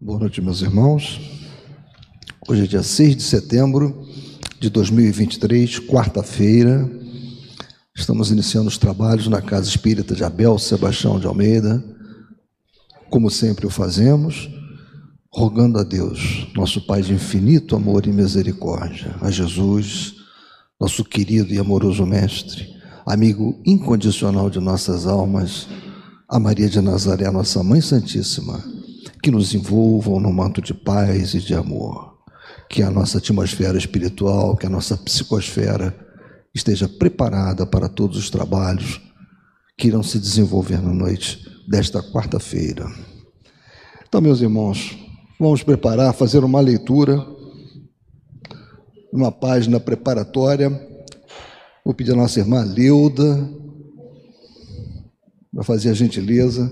Boa noite, meus irmãos. Hoje é dia 6 de setembro de 2023, quarta-feira. Estamos iniciando os trabalhos na Casa Espírita de Abel Sebastião de Almeida, como sempre o fazemos, rogando a Deus, nosso Pai de infinito amor e misericórdia, a Jesus, nosso querido e amoroso Mestre, amigo incondicional de nossas almas, a Maria de Nazaré, nossa Mãe Santíssima que nos envolvam no manto de paz e de amor. Que a nossa atmosfera espiritual, que a nossa psicosfera esteja preparada para todos os trabalhos que irão se desenvolver na noite desta quarta-feira. Então, meus irmãos, vamos preparar, fazer uma leitura, uma página preparatória. Vou pedir a nossa irmã Leuda para fazer a gentileza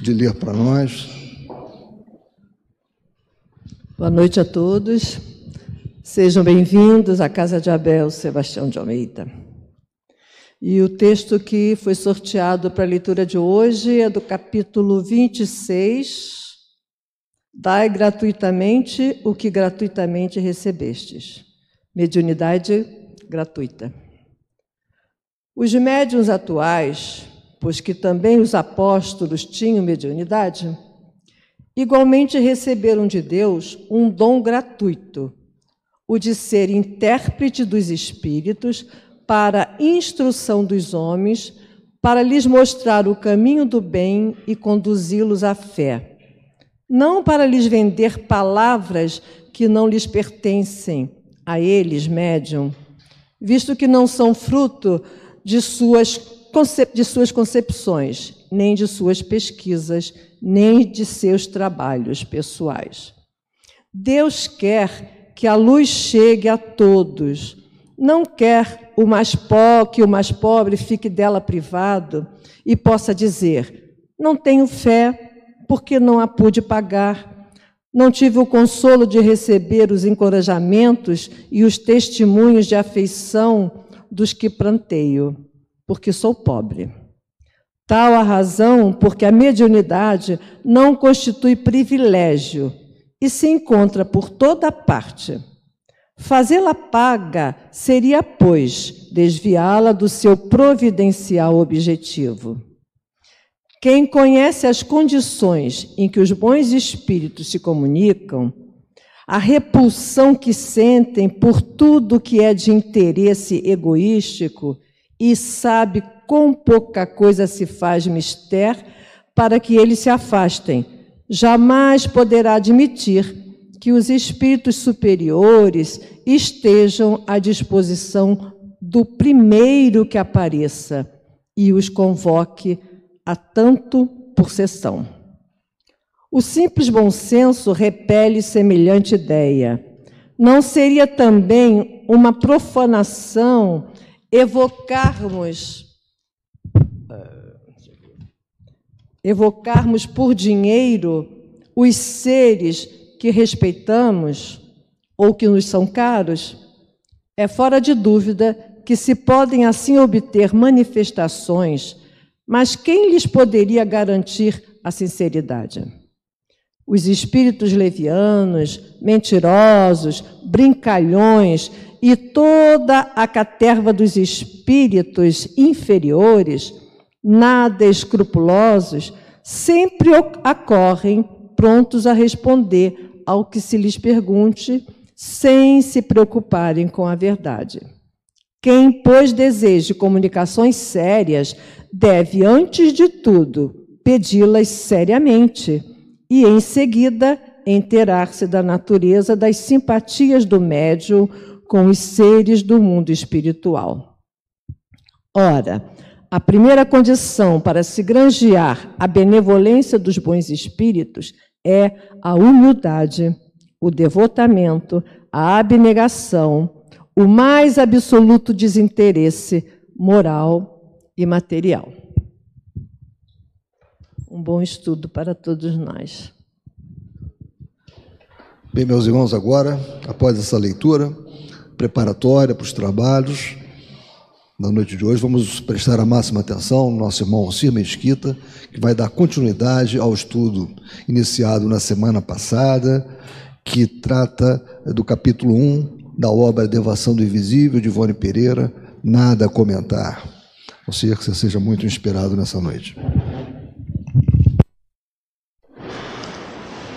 de ler para nós. Boa noite a todos. Sejam bem-vindos à Casa de Abel Sebastião de Almeida. E o texto que foi sorteado para a leitura de hoje é do capítulo 26. Dai gratuitamente o que gratuitamente recebestes. Mediunidade gratuita. Os médiuns atuais pois que também os apóstolos tinham mediunidade, igualmente receberam de Deus um dom gratuito, o de ser intérprete dos espíritos para instrução dos homens, para lhes mostrar o caminho do bem e conduzi-los à fé. Não para lhes vender palavras que não lhes pertencem a eles, médium, visto que não são fruto de suas de suas concepções, nem de suas pesquisas, nem de seus trabalhos pessoais. Deus quer que a luz chegue a todos. Não quer o mais que o mais pobre fique dela privado e possa dizer: não tenho fé porque não a pude pagar. Não tive o consolo de receber os encorajamentos e os testemunhos de afeição dos que planteio porque sou pobre. Tal a razão porque a mediunidade não constitui privilégio e se encontra por toda parte. Fazê-la paga seria, pois, desviá-la do seu providencial objetivo. Quem conhece as condições em que os bons espíritos se comunicam, a repulsão que sentem por tudo que é de interesse egoístico e sabe quão pouca coisa se faz mister para que eles se afastem. Jamais poderá admitir que os espíritos superiores estejam à disposição do primeiro que apareça e os convoque a tanto por sessão. O simples bom senso repele semelhante ideia. Não seria também uma profanação evocarmos evocarmos por dinheiro os seres que respeitamos ou que nos são caros, é fora de dúvida que se podem assim obter manifestações, mas quem lhes poderia garantir a sinceridade? Os espíritos levianos, mentirosos, brincalhões e toda a caterva dos espíritos inferiores, nada escrupulosos, sempre acorrem prontos a responder ao que se lhes pergunte, sem se preocuparem com a verdade. Quem, pois, deseje comunicações sérias, deve, antes de tudo, pedi-las seriamente e, em seguida, enterar-se da natureza das simpatias do médium com os seres do mundo espiritual. Ora, a primeira condição para se granjear a benevolência dos bons espíritos é a humildade, o devotamento, a abnegação, o mais absoluto desinteresse moral e material. Um bom estudo para todos nós. Bem, meus irmãos, agora, após essa leitura, preparatória para os trabalhos. Na noite de hoje, vamos prestar a máxima atenção ao nosso irmão Cir Mesquita, que vai dar continuidade ao estudo iniciado na semana passada, que trata do capítulo 1 da obra Devação do Invisível, de Ivone Pereira. Nada a comentar. Seja, que você seja muito inspirado nessa noite.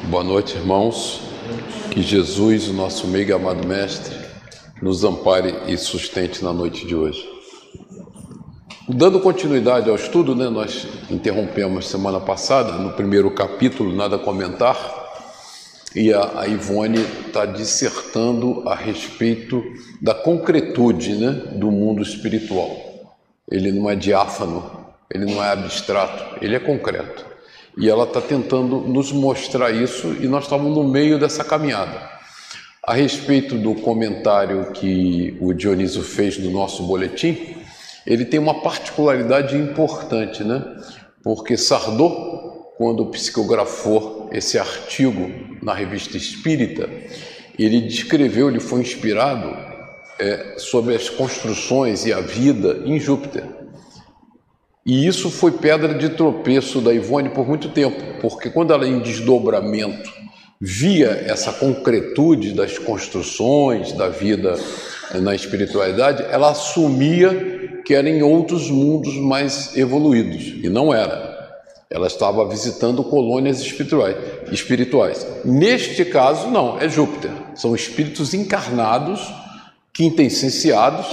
Boa noite, irmãos. Que Jesus, o nosso mega amado Mestre, nos ampare e sustente na noite de hoje. Dando continuidade ao estudo, né, nós interrompemos semana passada, no primeiro capítulo, nada a comentar, e a, a Ivone está dissertando a respeito da concretude né, do mundo espiritual. Ele não é diáfano, ele não é abstrato, ele é concreto. E ela está tentando nos mostrar isso, e nós estamos no meio dessa caminhada. A respeito do comentário que o Dionísio fez no nosso boletim, ele tem uma particularidade importante, né? Porque Sardot, quando psicografou esse artigo na revista Espírita, ele descreveu, ele foi inspirado é, sobre as construções e a vida em Júpiter. E isso foi pedra de tropeço da Ivone por muito tempo, porque quando ela em desdobramento via essa concretude das construções da vida na espiritualidade, ela assumia que era em outros mundos mais evoluídos, e não era. Ela estava visitando colônias espirituais. espirituais. Neste caso, não, é Júpiter. São espíritos encarnados, quintessenciados,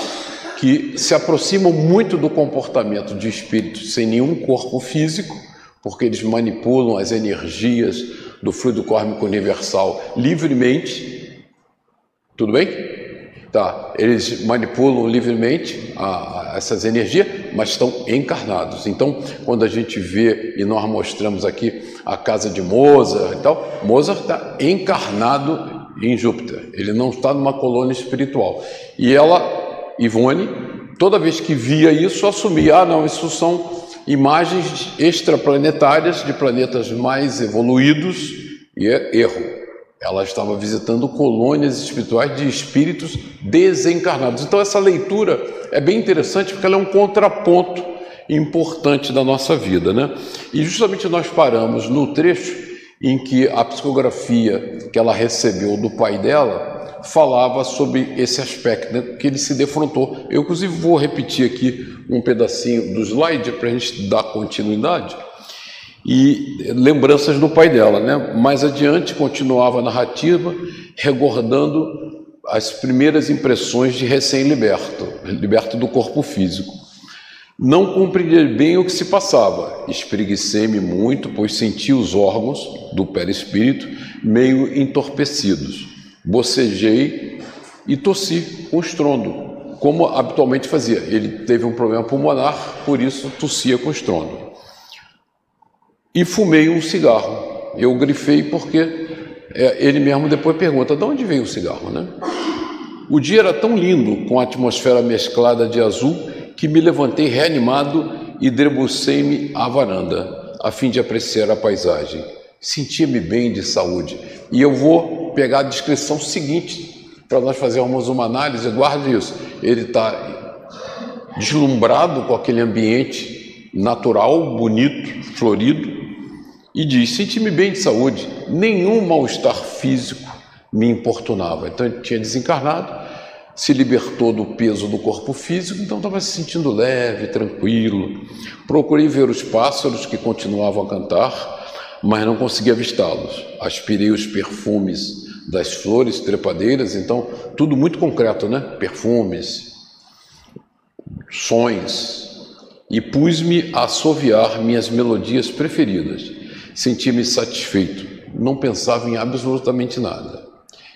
que se aproximam muito do comportamento de espíritos sem nenhum corpo físico, porque eles manipulam as energias do fluido kórmico universal livremente. Tudo bem? Tá, eles manipulam livremente a, a essas energias, mas estão encarnados. Então, quando a gente vê, e nós mostramos aqui a casa de Mozart e tal, Mozart está encarnado em Júpiter, ele não está numa colônia espiritual. E ela, Ivone, toda vez que via isso, assumia: ah, não, isso são imagens extraplanetárias de planetas mais evoluídos, e é erro ela estava visitando colônias espirituais de espíritos desencarnados. Então, essa leitura é bem interessante porque ela é um contraponto importante da nossa vida, né? E justamente nós paramos no trecho em que a psicografia que ela recebeu do pai dela falava sobre esse aspecto, né? que ele se defrontou. Eu, inclusive, vou repetir aqui um pedacinho do slide para a gente dar continuidade e lembranças do pai dela. Né? Mais adiante, continuava a narrativa, regordando as primeiras impressões de recém-liberto, liberto do corpo físico. Não compreendi bem o que se passava, espreguicei-me muito, pois senti os órgãos do perispírito meio entorpecidos. Bocejei e tossi com estrondo, como habitualmente fazia. Ele teve um problema pulmonar, por isso tossia com estrondo e fumei um cigarro. Eu grifei porque é, ele mesmo depois pergunta: de onde veio o cigarro, né? O dia era tão lindo, com a atmosfera mesclada de azul, que me levantei reanimado e debrucei-me à varanda, a fim de apreciar a paisagem. Sentia-me bem de saúde. E eu vou pegar a descrição seguinte para nós fazermos uma análise. Guarde isso. Ele está deslumbrado com aquele ambiente natural, bonito, florido, e diz: Senti-me bem de saúde, nenhum mal-estar físico me importunava. Então ele tinha desencarnado, se libertou do peso do corpo físico, então estava se sentindo leve, tranquilo. Procurei ver os pássaros que continuavam a cantar, mas não conseguia avistá-los. Aspirei os perfumes das flores trepadeiras, então tudo muito concreto, né? Perfumes, sons. E pus-me a assoviar minhas melodias preferidas Senti-me satisfeito, não pensava em absolutamente nada.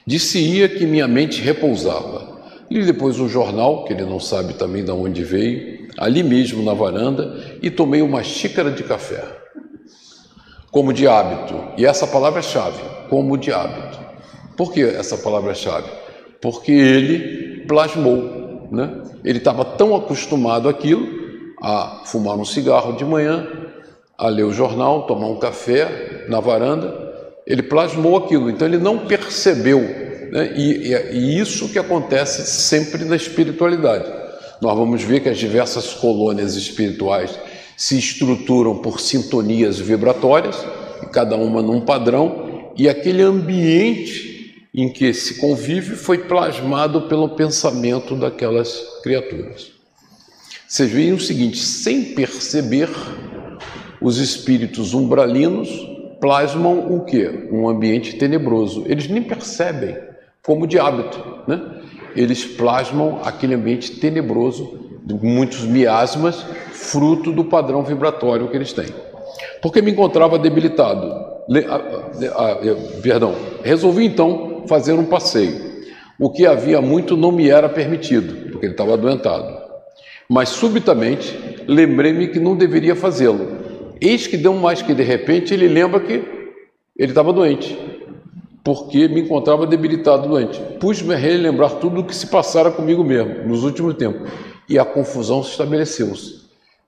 Disse-ia que minha mente repousava. Li depois um jornal, que ele não sabe também de onde veio, ali mesmo na varanda, e tomei uma xícara de café. Como de hábito, e essa palavra é chave, como de hábito. Por que essa palavra é chave? Porque ele plasmou, né? Ele estava tão acostumado àquilo, a fumar um cigarro de manhã, a ler o jornal, tomar um café na varanda, ele plasmou aquilo, então ele não percebeu. Né? E, e, e isso que acontece sempre na espiritualidade. nós vamos ver que as diversas colônias espirituais se estruturam por sintonias vibratórias, cada uma num padrão, e aquele ambiente em que se convive foi plasmado pelo pensamento daquelas criaturas. Vocês veem o seguinte: sem perceber, os espíritos umbralinos plasmam o que? Um ambiente tenebroso. Eles nem percebem, como de hábito, né? Eles plasmam aquele ambiente tenebroso, muitos miasmas, fruto do padrão vibratório que eles têm. Porque me encontrava debilitado. Le, a, a, perdão, resolvi então fazer um passeio. O que havia muito não me era permitido, porque ele estava adoentado. Mas subitamente lembrei-me que não deveria fazê-lo. Eis que deu mais que de repente ele lembra que ele estava doente, porque me encontrava debilitado doente. Pus-me a relembrar tudo o que se passara comigo mesmo nos últimos tempos e a confusão se estabeleceu-se.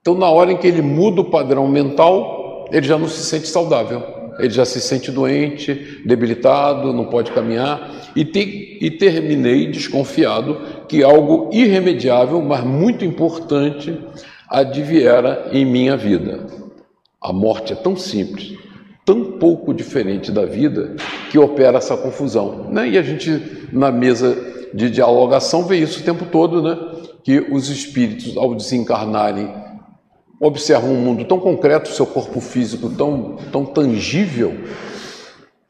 Então, na hora em que ele muda o padrão mental, ele já não se sente saudável, ele já se sente doente, debilitado, não pode caminhar, e, te, e terminei desconfiado que algo irremediável, mas muito importante, adviera em minha vida. A morte é tão simples, tão pouco diferente da vida, que opera essa confusão. Né? E a gente, na mesa de dialogação, vê isso o tempo todo, né? que os espíritos, ao desencarnarem, observam um mundo tão concreto, seu corpo físico tão, tão tangível,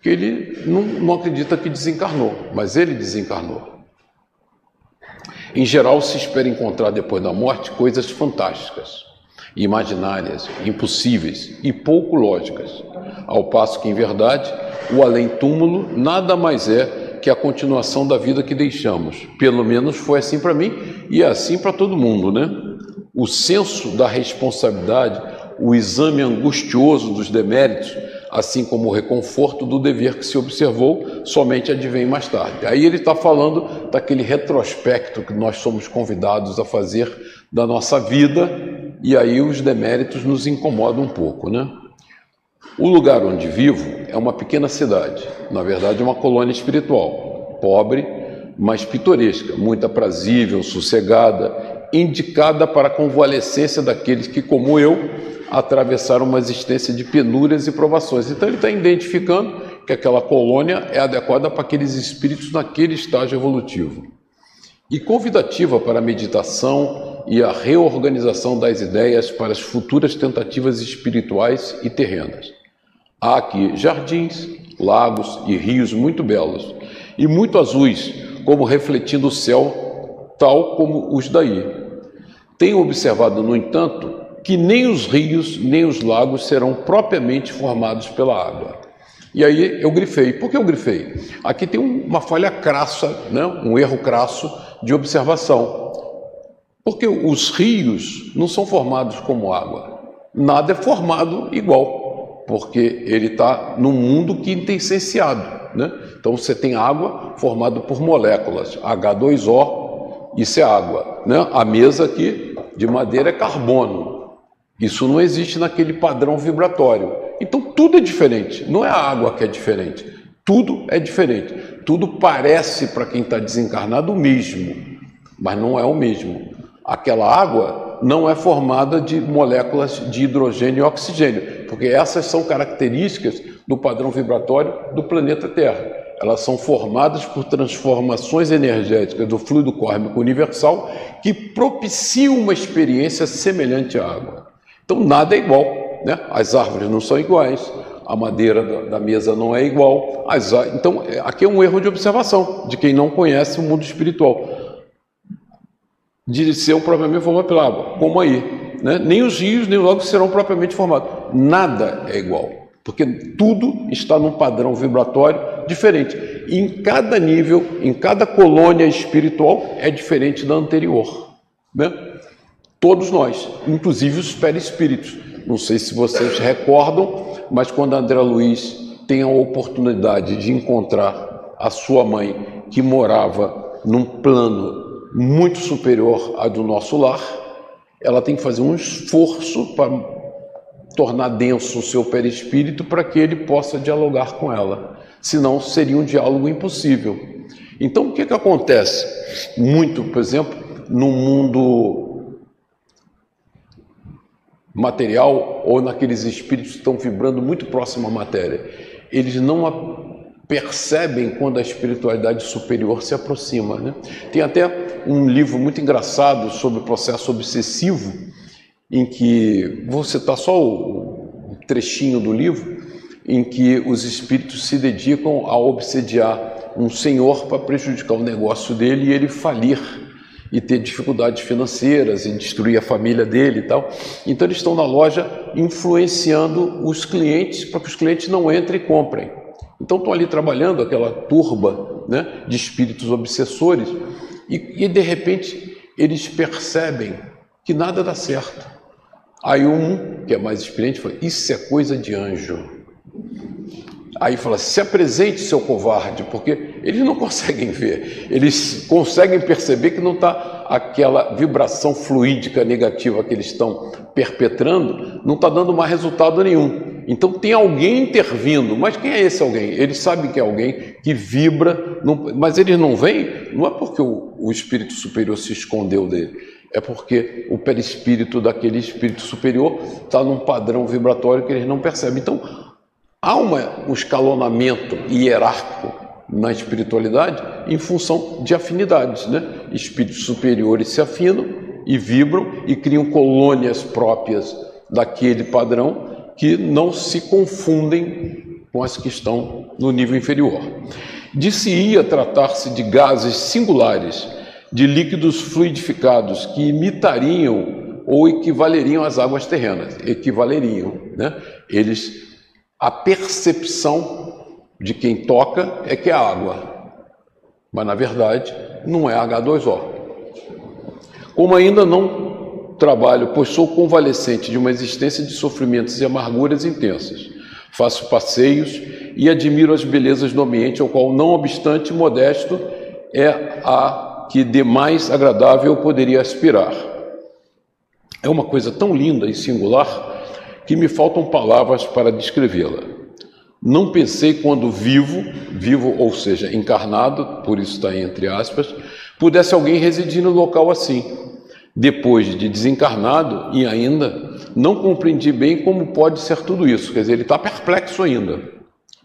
que ele não, não acredita que desencarnou, mas ele desencarnou. Em geral, se espera encontrar depois da morte coisas fantásticas, imaginárias, impossíveis e pouco lógicas, ao passo que, em verdade, o além-túmulo nada mais é que a continuação da vida que deixamos. Pelo menos foi assim para mim e é assim para todo mundo, né? O senso da responsabilidade, o exame angustioso dos deméritos, assim como o reconforto do dever que se observou, somente advém mais tarde. Aí ele está falando daquele retrospecto que nós somos convidados a fazer da nossa vida, e aí os deméritos nos incomodam um pouco, né? O lugar onde vivo é uma pequena cidade, na verdade, uma colônia espiritual, pobre, mas pitoresca, muito aprazível, sossegada, indicada para a convalescência daqueles que, como eu, atravessaram uma existência de penúrias e provações. Então, ele está identificando que aquela colônia é adequada para aqueles espíritos naquele estágio evolutivo. E convidativa para a meditação e a reorganização das ideias para as futuras tentativas espirituais e terrenas. Há aqui jardins, lagos e rios muito belos e muito azuis, como refletindo o céu, tal como os daí. Tenho observado, no entanto, que nem os rios nem os lagos serão propriamente formados pela água. E aí eu grifei. Por que eu grifei? Aqui tem uma falha crassa, né? um erro crasso de observação. Porque os rios não são formados como água. Nada é formado igual, porque ele está num mundo quintessenciado. Né? Então você tem água formada por moléculas, H2O, isso é água. Né? A mesa aqui de madeira é carbono, isso não existe naquele padrão vibratório. Então tudo é diferente. Não é a água que é diferente. Tudo é diferente. Tudo parece para quem está desencarnado o mesmo, mas não é o mesmo. Aquela água não é formada de moléculas de hidrogênio e oxigênio, porque essas são características do padrão vibratório do planeta Terra. Elas são formadas por transformações energéticas do fluido kórmico universal que propiciam uma experiência semelhante à água. Então nada é igual, né? As árvores não são iguais, a madeira da, mesa não é igual. As, então aqui é um erro de observação de quem não conhece o mundo espiritual. De ser propriamente formado pela água, como aí. Né? Nem os rios, nem os lagos serão propriamente formados. Nada é igual, porque tudo está num padrão vibratório diferente. Em cada nível, em cada colônia espiritual, é diferente da anterior. Né? Todos nós, inclusive os perispíritos. Não sei se vocês recordam, mas quando André Luiz tem a oportunidade de encontrar a sua mãe, que morava num plano muito superior ao do nosso lar, ela tem que fazer um esforço para tornar denso o seu perispírito para que ele possa dialogar com ela. Senão seria um diálogo impossível. Então o que, que acontece? Muito, por exemplo, no mundo material ou naqueles espíritos que estão vibrando muito próximo à matéria. Eles não percebem quando a espiritualidade superior se aproxima. Né? Tem até um livro muito engraçado sobre o processo obsessivo, em que vou citar só o trechinho do livro, em que os espíritos se dedicam a obsediar um senhor para prejudicar o negócio dele e ele falir e ter dificuldades financeiras e destruir a família dele e tal. Então eles estão na loja influenciando os clientes para que os clientes não entrem e comprem. Então estão ali trabalhando aquela turba né, de espíritos obsessores e, e de repente eles percebem que nada dá certo. Aí um, que é mais experiente, fala: Isso é coisa de anjo. Aí fala: se apresente, seu covarde, porque eles não conseguem ver, eles conseguem perceber que não está aquela vibração fluídica negativa que eles estão perpetrando, não está dando mais resultado nenhum. Então tem alguém intervindo, mas quem é esse alguém? Eles sabem que é alguém que vibra, mas eles não veem, não é porque o espírito superior se escondeu dele, é porque o perispírito daquele espírito superior está num padrão vibratório que eles não percebem. Então, Há uma, um escalonamento hierárquico na espiritualidade em função de afinidades. Né? Espíritos superiores se afinam e vibram e criam colônias próprias daquele padrão que não se confundem com as que estão no nível inferior. Disse-ia tratar-se de gases singulares, de líquidos fluidificados que imitariam ou equivaleriam às águas terrenas. Equivaleriam. Né? Eles a percepção de quem toca é que é água, mas na verdade não é H2O. Como ainda não trabalho, pois sou convalescente de uma existência de sofrimentos e amarguras intensas, faço passeios e admiro as belezas do ambiente, ao qual, não obstante modesto, é a que de mais agradável poderia aspirar. É uma coisa tão linda e singular que me faltam palavras para descrevê-la. Não pensei quando vivo, vivo ou seja, encarnado, por isso está entre aspas, pudesse alguém residir no local assim. Depois de desencarnado e ainda não compreendi bem como pode ser tudo isso. Quer dizer, ele está perplexo ainda.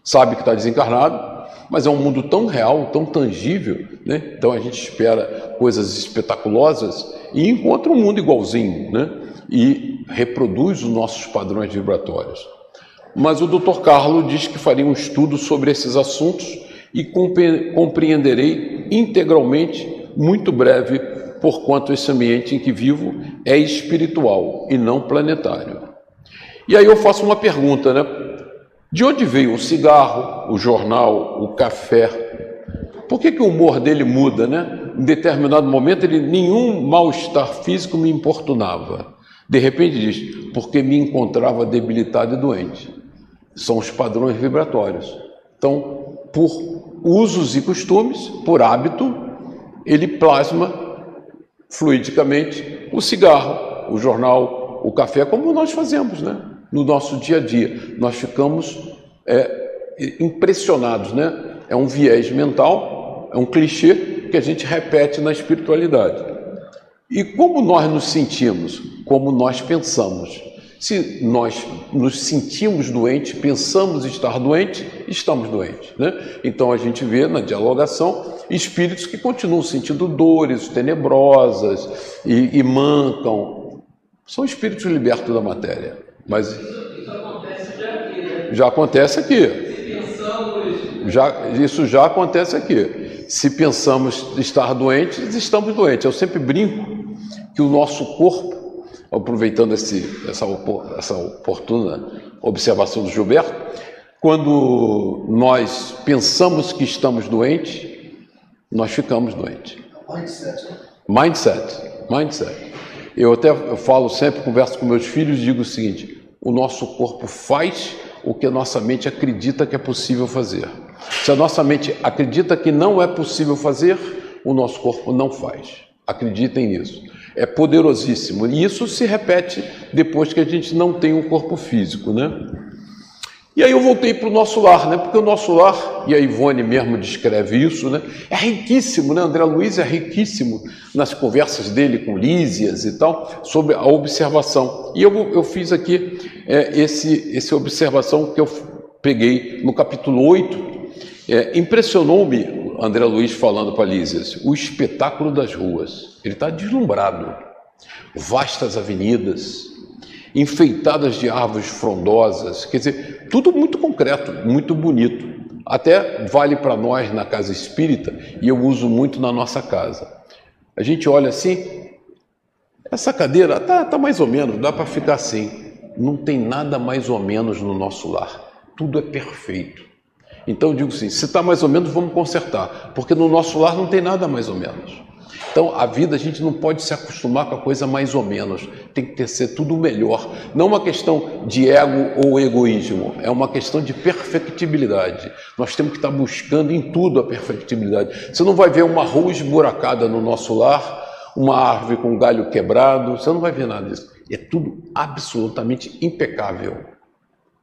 Sabe que está desencarnado, mas é um mundo tão real, tão tangível, né? Então a gente espera coisas espetaculosas e encontra um mundo igualzinho, né? e reproduz os nossos padrões vibratórios. Mas o Dr. Carlo diz que faria um estudo sobre esses assuntos e compreenderei integralmente, muito breve, porquanto esse ambiente em que vivo é espiritual e não planetário. E aí eu faço uma pergunta, né? De onde veio o cigarro, o jornal, o café? Por que, que o humor dele muda, né? Em determinado momento, ele, nenhum mal-estar físico me importunava. De repente diz, porque me encontrava debilitado e doente. São os padrões vibratórios. Então, por usos e costumes, por hábito, ele plasma fluidicamente o cigarro, o jornal, o café, como nós fazemos, né? No nosso dia a dia. Nós ficamos é, impressionados, né? É um viés mental, é um clichê que a gente repete na espiritualidade. E como nós nos sentimos? Como nós pensamos. Se nós nos sentimos doentes, pensamos estar doentes, estamos doentes. Né? Então a gente vê na dialogação espíritos que continuam sentindo dores tenebrosas e, e mancam. São espíritos libertos da matéria. Mas já acontece aqui. Já, isso já acontece aqui. Se pensamos estar doentes, estamos doentes. Eu sempre brinco que o nosso corpo, aproveitando esse, essa, essa oportuna observação do Gilberto, quando nós pensamos que estamos doentes, nós ficamos doentes. Mindset. Mindset. Mindset. Eu até eu falo sempre, converso com meus filhos, digo o seguinte: o nosso corpo faz o que a nossa mente acredita que é possível fazer. Se a nossa mente acredita que não é possível fazer, o nosso corpo não faz. Acreditem nisso é poderosíssimo. E isso se repete depois que a gente não tem um corpo físico, né? E aí eu voltei para o nosso lar, né? Porque o nosso lar, e a Ivone mesmo descreve isso, né? É riquíssimo, né? André Luiz é riquíssimo nas conversas dele com Lísias e tal, sobre a observação. E eu, eu fiz aqui é, esse, esse observação que eu peguei no capítulo 8. É, Impressionou-me André Luiz falando para Lísias, o espetáculo das ruas. Ele está deslumbrado. Vastas avenidas, enfeitadas de árvores frondosas, quer dizer, tudo muito concreto, muito bonito. Até vale para nós na casa espírita e eu uso muito na nossa casa. A gente olha assim, essa cadeira tá, tá mais ou menos, dá para ficar assim. Não tem nada mais ou menos no nosso lar. Tudo é perfeito. Então eu digo assim, se está mais ou menos, vamos consertar, porque no nosso lar não tem nada mais ou menos. Então, a vida a gente não pode se acostumar com a coisa mais ou menos, tem que ter, ser tudo melhor. Não uma questão de ego ou egoísmo, é uma questão de perfectibilidade. Nós temos que estar buscando em tudo a perfectibilidade. Você não vai ver uma rua esburacada no nosso lar, uma árvore com galho quebrado, você não vai ver nada disso. É tudo absolutamente impecável,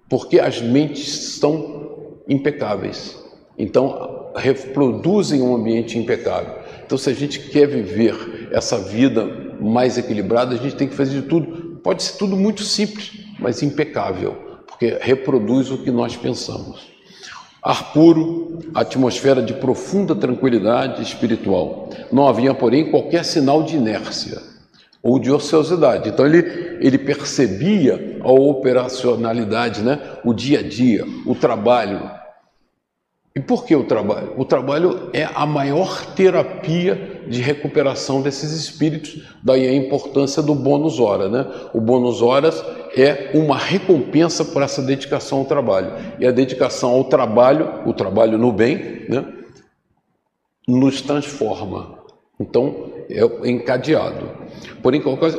porque as mentes são impecáveis. Então, reproduzem um ambiente impecável. Então, se a gente quer viver essa vida mais equilibrada, a gente tem que fazer de tudo. Pode ser tudo muito simples, mas impecável, porque reproduz o que nós pensamos. Ar puro, atmosfera de profunda tranquilidade espiritual. Não havia, porém, qualquer sinal de inércia ou de ociosidade. Então ele, ele percebia a operacionalidade, né? o dia a dia, o trabalho, e por que o trabalho? O trabalho é a maior terapia de recuperação desses espíritos, daí a importância do bônus hora. Né? O bônus horas é uma recompensa por essa dedicação ao trabalho. E a dedicação ao trabalho, o trabalho no bem, né? nos transforma. Então, é encadeado. Porém, qualquer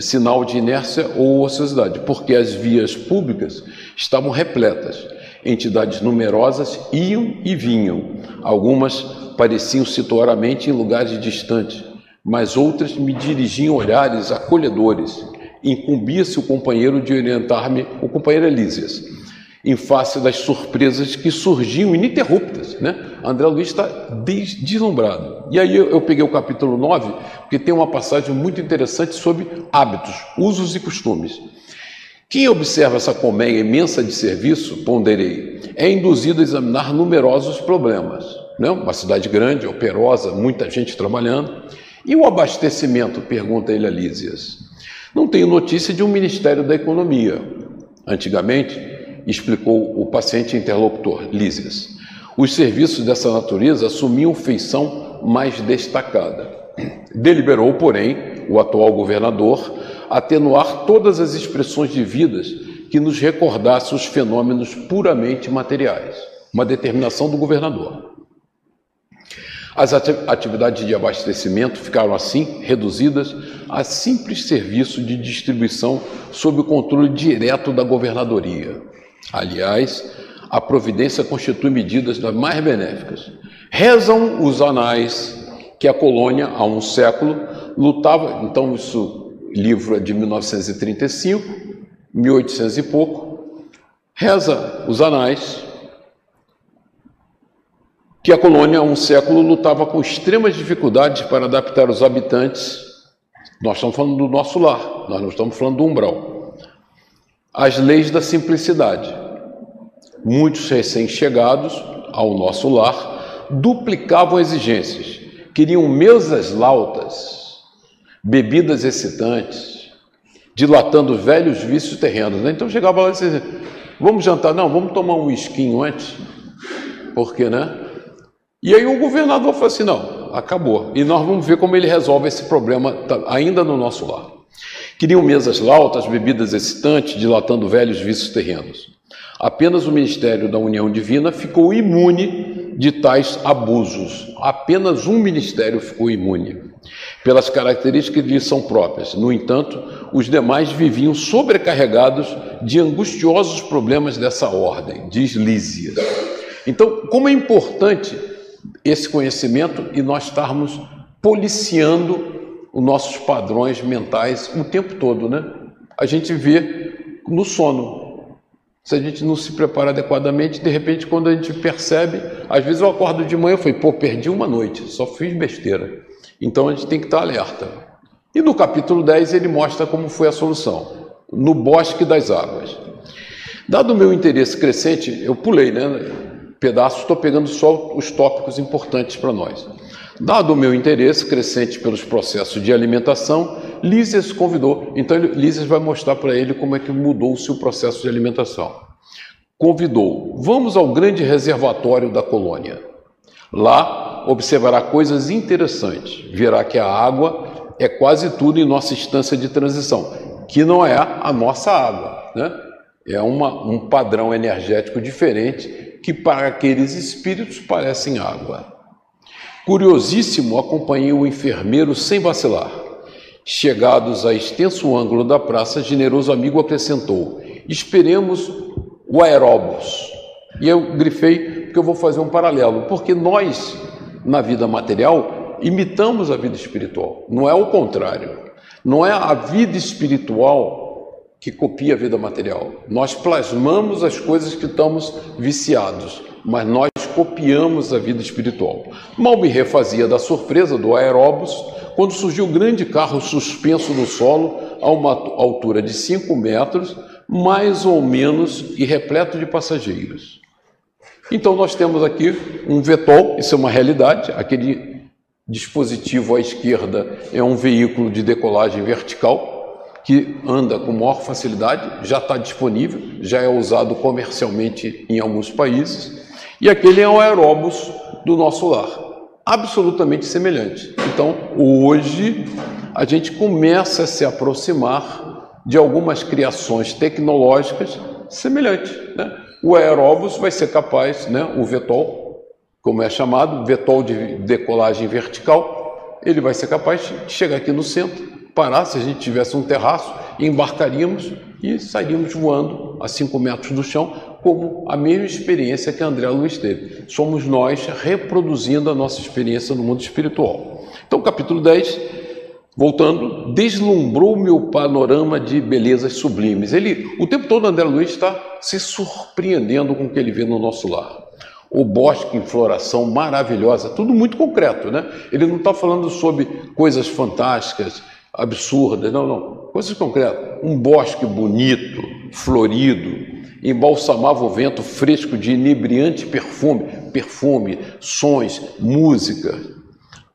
sinal de inércia ou ociosidade, porque as vias públicas estavam repletas entidades numerosas iam e vinham. Algumas pareciam situaramente em lugares distantes, mas outras me dirigiam olhares acolhedores. Incumbia-se o companheiro de orientar-me, o companheiro Elísias, em face das surpresas que surgiam ininterruptas. Né? André Luiz está deslumbrado. E aí eu, eu peguei o capítulo 9, porque tem uma passagem muito interessante sobre hábitos, usos e costumes. Quem observa essa colmeia imensa de serviço, ponderei, é induzido a examinar numerosos problemas. Né? Uma cidade grande, operosa, muita gente trabalhando. E o abastecimento? Pergunta ele a Lísias. Não tenho notícia de um Ministério da Economia. Antigamente, explicou o paciente interlocutor, Lísias, os serviços dessa natureza assumiam feição mais destacada. Deliberou, porém, o atual governador atenuar todas as expressões de vidas que nos recordasse os fenômenos puramente materiais. Uma determinação do governador. As atividades de abastecimento ficaram assim reduzidas a simples serviço de distribuição sob o controle direto da governadoria. Aliás, a providência constitui medidas das mais benéficas. Rezam os anais que a colônia, há um século, lutava, então isso livro é de 1935, 1800 e pouco, reza os anais que a colônia há um século lutava com extremas dificuldades para adaptar os habitantes. Nós estamos falando do nosso lar, nós não estamos falando do umbral. Às leis da simplicidade. Muitos recém-chegados ao nosso lar duplicavam exigências, queriam mesas lautas, bebidas excitantes, dilatando velhos vícios terrenos. Né? Então chegava lá e dizia, vamos jantar? Não, vamos tomar um esquinho antes. Por quê, né? E aí o governador falou assim, não, acabou. E nós vamos ver como ele resolve esse problema ainda no nosso lar. Queriam mesas lautas, bebidas excitantes, dilatando velhos vícios terrenos. Apenas o Ministério da União Divina ficou imune de tais abusos. Apenas um ministério ficou imune pelas características que lhes são próprias. No entanto, os demais viviam sobrecarregados de angustiosos problemas dessa ordem, diz Lísias. Então, como é importante esse conhecimento e nós estarmos policiando os nossos padrões mentais o tempo todo, né? A gente vê no sono. Se a gente não se prepara adequadamente, de repente, quando a gente percebe, às vezes eu acordo de manhã e falei, pô, perdi uma noite, só fiz besteira. Então a gente tem que estar alerta. E no capítulo 10 ele mostra como foi a solução, no bosque das águas. Dado o meu interesse crescente, eu pulei, né? Pedaços, estou pegando só os tópicos importantes para nós. Dado o meu interesse crescente pelos processos de alimentação, Lísias convidou. Então, Lísias vai mostrar para ele como é que mudou o seu processo de alimentação. Convidou: vamos ao grande reservatório da colônia. Lá observará coisas interessantes. Verá que a água é quase tudo em nossa instância de transição, que não é a nossa água, né? É uma, um padrão energético diferente que para aqueles espíritos parecem água. Curiosíssimo, acompanhei o enfermeiro sem vacilar. Chegados a extenso ângulo da praça, generoso amigo acrescentou: Esperemos o aeróbus. E eu grifei porque eu vou fazer um paralelo, porque nós, na vida material, imitamos a vida espiritual, não é o contrário. Não é a vida espiritual que copia a vida material. Nós plasmamos as coisas que estamos viciados, mas nós copiamos a vida espiritual. Mal me refazia da surpresa do aeróbus quando surgiu um grande carro suspenso no solo a uma altura de 5 metros, mais ou menos, e repleto de passageiros. Então nós temos aqui um VTOL, isso é uma realidade, aquele dispositivo à esquerda é um veículo de decolagem vertical que anda com maior facilidade, já está disponível, já é usado comercialmente em alguns países. E aquele é o aeróbus do nosso lar, absolutamente semelhante. Então, hoje, a gente começa a se aproximar de algumas criações tecnológicas semelhantes. Né? O aeróbus vai ser capaz, né, o VTOL, como é chamado, VTOL de decolagem vertical, ele vai ser capaz de chegar aqui no centro, parar, se a gente tivesse um terraço, embarcaríamos e sairíamos voando a 5 metros do chão, como a mesma experiência que André Luiz teve. Somos nós reproduzindo a nossa experiência no mundo espiritual. Então, capítulo 10, voltando, deslumbrou meu panorama de belezas sublimes. Ele, o tempo todo, André Luiz está se surpreendendo com o que ele vê no nosso lar. O bosque em floração maravilhosa, tudo muito concreto, né? Ele não está falando sobre coisas fantásticas, absurdas, não, não. Coisas concretas. Um bosque bonito, florido, embalsamava o vento fresco de inebriante perfume, perfume, sons, música,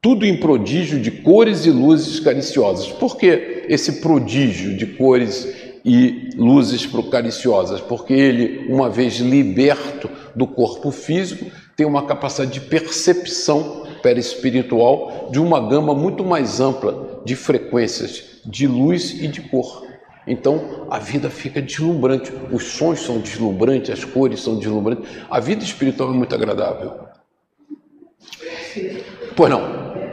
tudo em prodígio de cores e luzes cariciosas. Por que esse prodígio de cores e luzes cariciosas? Porque ele, uma vez liberto do corpo físico, tem uma capacidade de percepção perispiritual de uma gama muito mais ampla de frequências de luz e de cor. Então a vida fica deslumbrante, os sons são deslumbrantes, as cores são deslumbrantes. A vida espiritual é muito agradável. Pois não.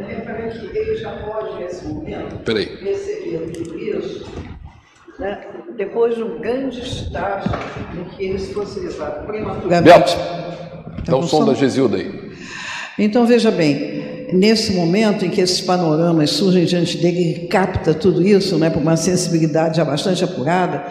Lembra que ele já pode, nesse momento, Peraí. receber tudo isso, né? depois de um grande estágio em que ele se fosse levado prematuramente. Beto, dá o som som? da Gesilda aí. Então, veja bem, nesse momento em que esses panoramas surgem diante dele, ele capta tudo isso, né, por uma sensibilidade já bastante apurada,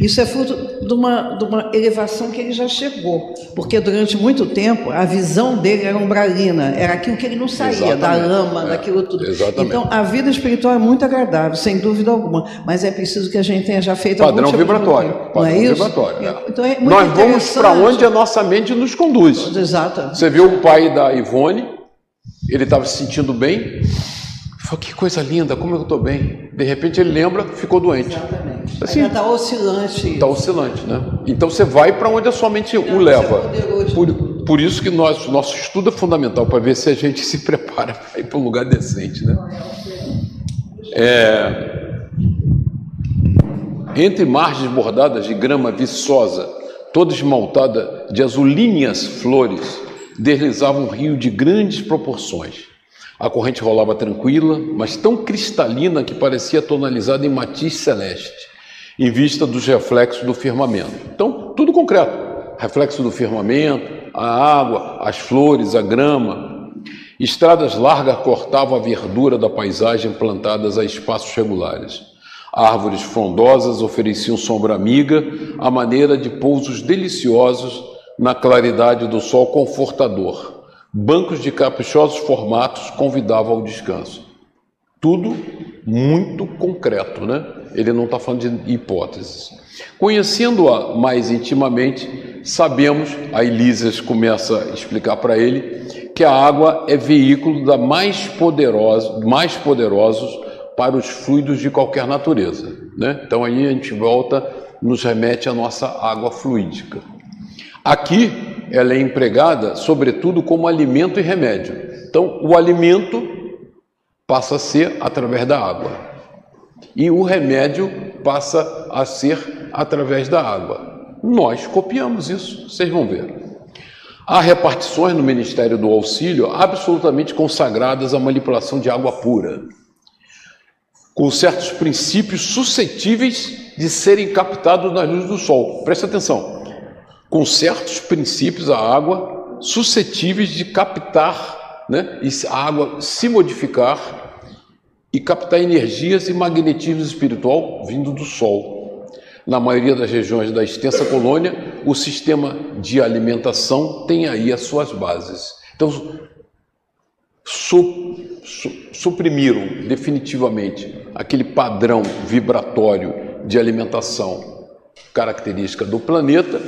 isso é fruto de uma, de uma elevação que ele já chegou, porque durante muito tempo a visão dele era umbralina, era aquilo que ele não saía, da Exatamente, lama, é, daquilo tudo. exatamente. Então, a vida espiritual é muito agradável, sem dúvida alguma, mas é preciso que a gente tenha já feito algum Padrão tipo de vibratório. roteiro, Padrão não é isso? vibratório. é. Então, é Nós vamos para onde a nossa mente nos conduz. Exato. Você viu o pai da Ivone, ele estava se sentindo bem. Falou, que coisa linda, como eu estou bem. De repente ele lembra, ficou doente. Exatamente. Assim, está oscilante. Está oscilante, né? Então você vai para onde a sua mente o leva. poderoso. Por, por isso que nós, nosso estudo é fundamental para ver se a gente se prepara para ir para um lugar decente, né? É, entre margens bordadas de grama viçosa, toda esmaltada de azulíneas flores, deslizava um rio de grandes proporções. A corrente rolava tranquila, mas tão cristalina que parecia tonalizada em matiz celeste, em vista dos reflexos do firmamento. Então, tudo concreto. Reflexo do firmamento, a água, as flores, a grama. Estradas largas cortavam a verdura da paisagem plantadas a espaços regulares. Árvores frondosas ofereciam sombra amiga, à maneira de pousos deliciosos na claridade do sol confortador. Bancos de caprichosos formatos convidavam ao descanso. Tudo muito concreto, né? Ele não está falando de hipóteses. Conhecendo-a mais intimamente, sabemos, a Elísias começa a explicar para ele, que a água é veículo da mais poderosa, mais poderosos para os fluidos de qualquer natureza. Né? Então aí a gente volta, nos remete à nossa água fluídica. Aqui ela é empregada, sobretudo, como alimento e remédio. Então, o alimento passa a ser através da água. E o remédio passa a ser através da água. Nós copiamos isso, vocês vão ver. Há repartições no Ministério do Auxílio absolutamente consagradas à manipulação de água pura, com certos princípios suscetíveis de serem captados na luz do sol. Preste atenção. Com certos princípios, a água suscetíveis de captar, né, a água se modificar e captar energias e magnetismo espiritual vindo do Sol. Na maioria das regiões da extensa colônia, o sistema de alimentação tem aí as suas bases. Então, su, su, suprimiram definitivamente aquele padrão vibratório de alimentação característica do planeta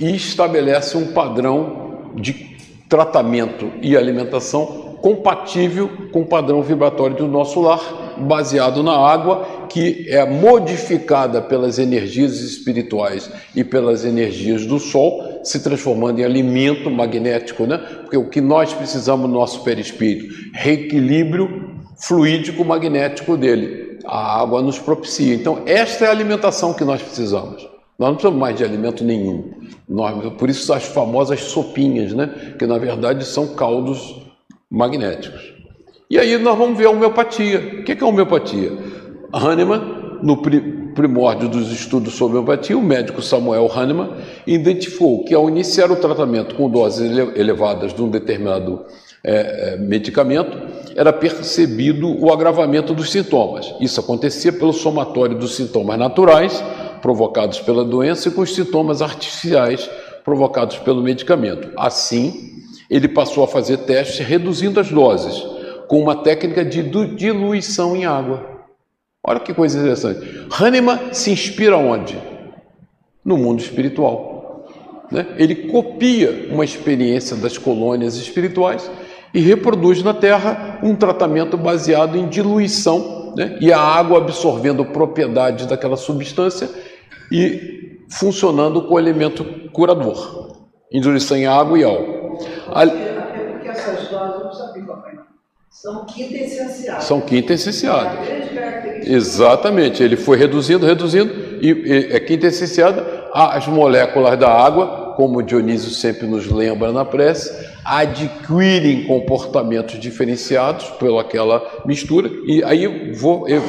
e estabelece um padrão de tratamento e alimentação compatível com o padrão vibratório do nosso lar, baseado na água, que é modificada pelas energias espirituais e pelas energias do Sol, se transformando em alimento magnético, né? Porque o que nós precisamos no nosso perispírito? Reequilíbrio fluídico magnético dele. A água nos propicia. Então, esta é a alimentação que nós precisamos. Nós não precisamos mais de alimento nenhum. Nós, por isso as famosas sopinhas, né? Que na verdade são caldos magnéticos. E aí nós vamos ver a homeopatia. O que é a homeopatia? Hahnemann, no primórdio dos estudos sobre homeopatia, o médico Samuel Hahnemann identificou que ao iniciar o tratamento com doses elevadas de um determinado é, é, medicamento, era percebido o agravamento dos sintomas. Isso acontecia pelo somatório dos sintomas naturais provocados pela doença e com os sintomas artificiais provocados pelo medicamento. Assim, ele passou a fazer testes reduzindo as doses, com uma técnica de diluição em água. Olha que coisa interessante. Hahnemann se inspira onde? No mundo espiritual. Né? Ele copia uma experiência das colônias espirituais e reproduz na Terra um tratamento baseado em diluição né? e a água absorvendo propriedades daquela substância e funcionando com o elemento curador. Diluição em água e álcool. Até porque essas doses, não sabia São quintessenciadas. São quintessenciadas. Exatamente. Ele foi reduzindo, reduzindo, e, e é quintessenciada. As moléculas da água, como Dionísio sempre nos lembra na prece, adquirem comportamentos diferenciados pelaquela mistura. E aí vou. Eu,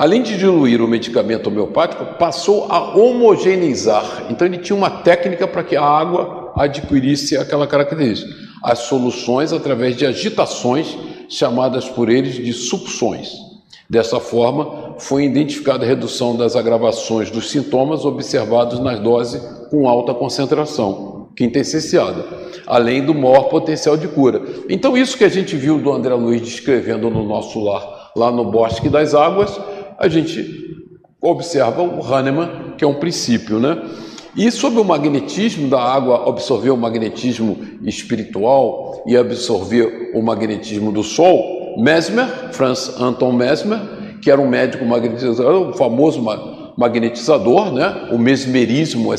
além de diluir o medicamento homeopático, passou a homogeneizar. Então ele tinha uma técnica para que a água adquirisse aquela característica. As soluções através de agitações chamadas por eles de sucções. Dessa forma, foi identificada a redução das agravações dos sintomas observados nas doses com alta concentração, quintessenciada, além do maior potencial de cura. Então, isso que a gente viu do André Luiz descrevendo no nosso lar, lá no Bosque das Águas, a gente observa o Hahnemann, que é um princípio, né? E sobre o magnetismo da água absorver o magnetismo espiritual e absorver o magnetismo do Sol, Mesmer, Franz Anton Mesmer, que era um médico magnetizador, o famoso magnetizador, né? o mesmerismo é,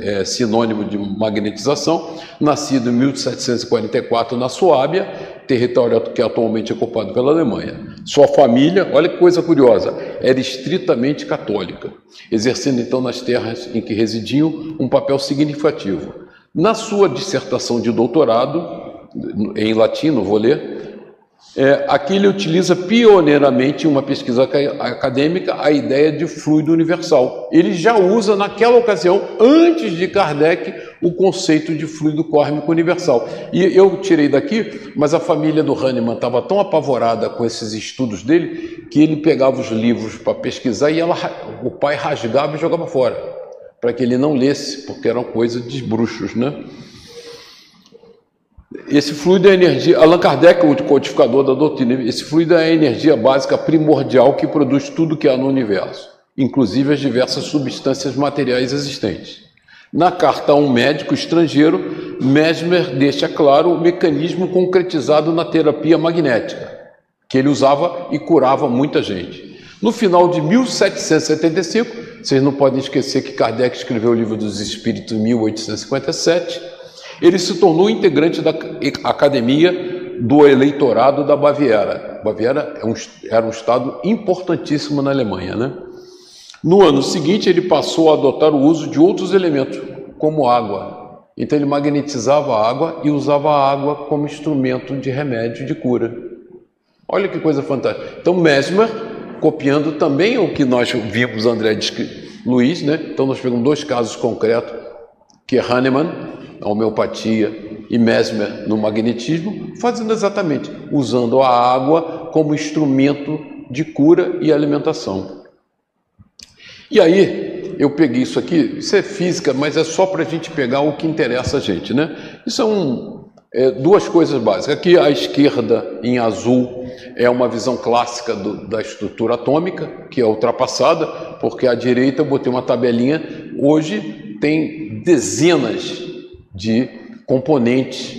é sinônimo de magnetização, nascido em 1744 na Suábia, território que atualmente é ocupado pela Alemanha. Sua família, olha que coisa curiosa, era estritamente católica, exercendo então nas terras em que residiam um papel significativo. Na sua dissertação de doutorado, em latim, não vou ler, é, aqui ele utiliza pioneiramente uma pesquisa acadêmica a ideia de fluido universal. Ele já usa naquela ocasião, antes de Kardec, o conceito de fluido kórmico universal. E eu tirei daqui, mas a família do Hahnemann estava tão apavorada com esses estudos dele que ele pegava os livros para pesquisar e ela, o pai rasgava e jogava fora, para que ele não lesse, porque eram coisas de bruxos, né? Esse fluido é energia, Allan Kardec, o codificador da doutrina, esse fluido é a energia básica primordial que produz tudo que há no universo, inclusive as diversas substâncias materiais existentes. Na carta a um médico estrangeiro, Mesmer deixa claro o mecanismo concretizado na terapia magnética, que ele usava e curava muita gente. No final de 1775, vocês não podem esquecer que Kardec escreveu o Livro dos Espíritos em 1857, ele se tornou integrante da Academia do Eleitorado da Baviera. Baviera é era um estado importantíssimo na Alemanha, né? No ano seguinte, ele passou a adotar o uso de outros elementos, como água. Então, ele magnetizava a água e usava a água como instrumento de remédio de cura. Olha que coisa fantástica. Então, Mesmer, copiando também o que nós vimos André Luiz, né? Então, nós pegamos dois casos concretos, que é Hahnemann, a homeopatia, e Mesmer no magnetismo, fazendo exatamente, usando a água como instrumento de cura e alimentação. E aí, eu peguei isso aqui, isso é física, mas é só para a gente pegar o que interessa a gente, né? Isso é, um, é duas coisas básicas. Aqui à esquerda, em azul, é uma visão clássica do, da estrutura atômica, que é ultrapassada, porque à direita eu botei uma tabelinha. Hoje tem dezenas de componentes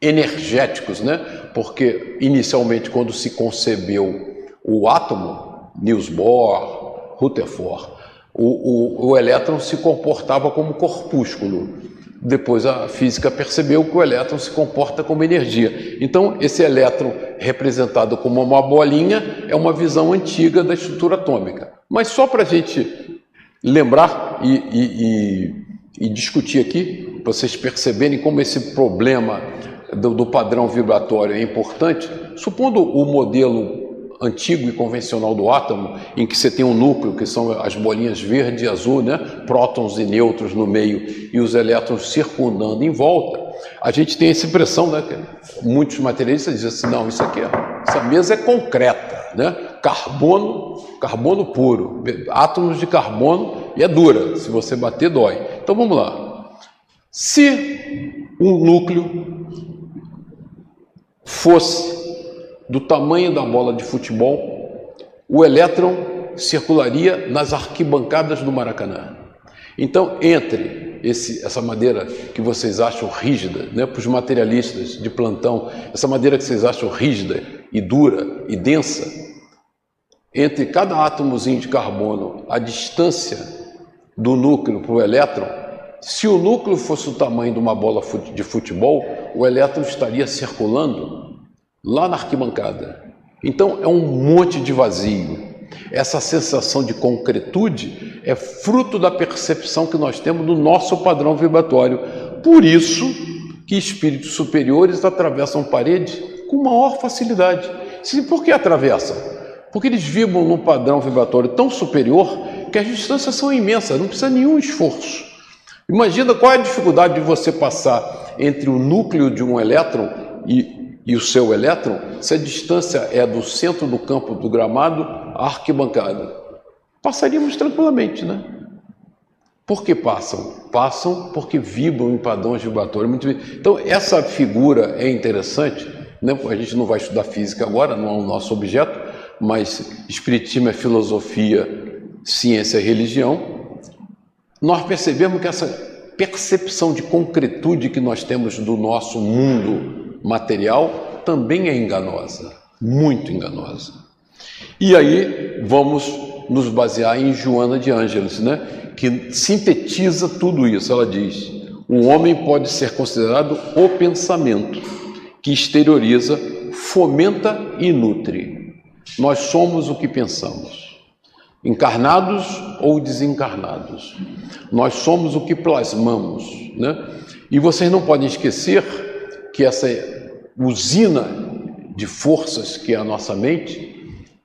energéticos, né? Porque inicialmente, quando se concebeu o átomo, Niels Bohr, Rutherford, o, o, o elétron se comportava como corpúsculo. Depois a física percebeu que o elétron se comporta como energia. Então, esse elétron representado como uma bolinha é uma visão antiga da estrutura atômica. Mas só para a gente lembrar e, e, e, e discutir aqui, para vocês perceberem como esse problema do, do padrão vibratório é importante, supondo o modelo antigo e convencional do átomo, em que você tem um núcleo, que são as bolinhas verde e azul, né? prótons e nêutrons no meio e os elétrons circundando em volta, a gente tem essa impressão, né? Que muitos materialistas dizem assim, não, isso aqui, essa mesa é concreta, né? carbono, carbono puro, átomos de carbono e é dura, se você bater dói. Então vamos lá. Se um núcleo fosse do tamanho da bola de futebol, o elétron circularia nas arquibancadas do Maracanã. Então, entre esse, essa madeira que vocês acham rígida, né, para os materialistas de plantão, essa madeira que vocês acham rígida e dura e densa, entre cada átomozinho de carbono, a distância do núcleo para o elétron, se o núcleo fosse o tamanho de uma bola de futebol, o elétron estaria circulando lá na arquibancada. Então é um monte de vazio. Essa sensação de concretude é fruto da percepção que nós temos do nosso padrão vibratório. Por isso que espíritos superiores atravessam parede com maior facilidade. Por que atravessam? Porque eles vibram num padrão vibratório tão superior que as distâncias são imensas, não precisa nenhum esforço. Imagina qual é a dificuldade de você passar entre o núcleo de um elétron e e o seu elétron, se a distância é do centro do campo do gramado à arquibancada, passaríamos tranquilamente, né? Por que passam? Passam porque vibram em padrões vibratórios. Então, essa figura é interessante. Né? A gente não vai estudar física agora, não é o nosso objeto, mas Espiritismo é filosofia, ciência e religião. Nós percebemos que essa percepção de concretude que nós temos do nosso mundo material também é enganosa, muito enganosa. E aí vamos nos basear em Joana de Ângeles, né, que sintetiza tudo isso. Ela diz: o homem pode ser considerado o pensamento que exterioriza, fomenta e nutre. Nós somos o que pensamos, encarnados ou desencarnados. Nós somos o que plasmamos, né? E vocês não podem esquecer que essa usina de forças que é a nossa mente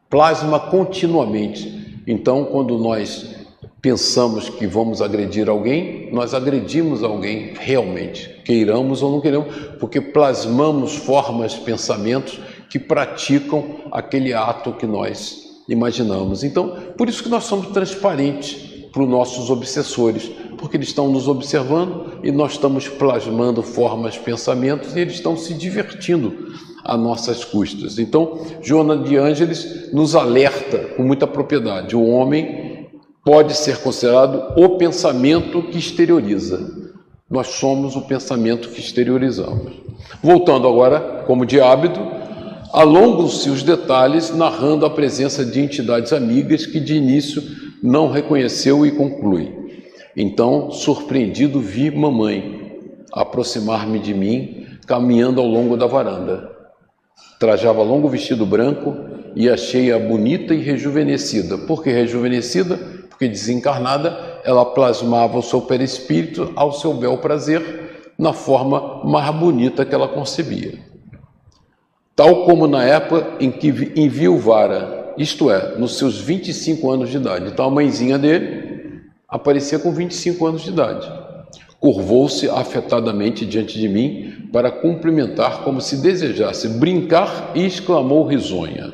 plasma continuamente. Então, quando nós pensamos que vamos agredir alguém, nós agredimos alguém realmente, queiramos ou não queiramos, porque plasmamos formas, pensamentos que praticam aquele ato que nós imaginamos. Então, por isso que nós somos transparentes para os nossos obsessores, porque eles estão nos observando e nós estamos plasmando formas, pensamentos e eles estão se divertindo a nossas custas. Então, Joana de Ângeles nos alerta com muita propriedade: o homem pode ser considerado o pensamento que exterioriza. Nós somos o pensamento que exteriorizamos. Voltando agora, como de hábito, alongam-se os detalhes narrando a presença de entidades amigas que de início não reconheceu e conclui. Então, surpreendido, vi mamãe aproximar-me de mim, caminhando ao longo da varanda. Trajava longo vestido branco e achei-a bonita e rejuvenescida. Por que rejuvenescida? Porque desencarnada, ela plasmava o seu perispírito ao seu bel prazer, na forma mais bonita que ela concebia. Tal como na época em que enviuvara isto é, nos seus 25 anos de idade. Então a mãezinha dele aparecia com 25 anos de idade. Curvou-se afetadamente diante de mim para cumprimentar como se desejasse brincar e exclamou risonha: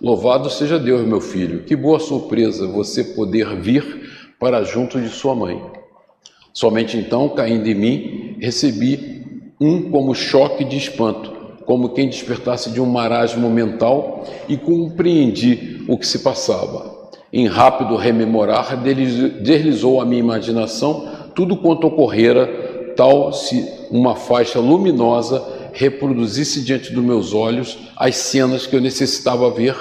Louvado seja Deus, meu filho, que boa surpresa você poder vir para junto de sua mãe. Somente então, caindo em mim, recebi um como choque de espanto como quem despertasse de um marasmo mental e compreendi o que se passava. Em rápido rememorar, deslizou a minha imaginação tudo quanto ocorrera, tal se uma faixa luminosa reproduzisse diante dos meus olhos as cenas que eu necessitava ver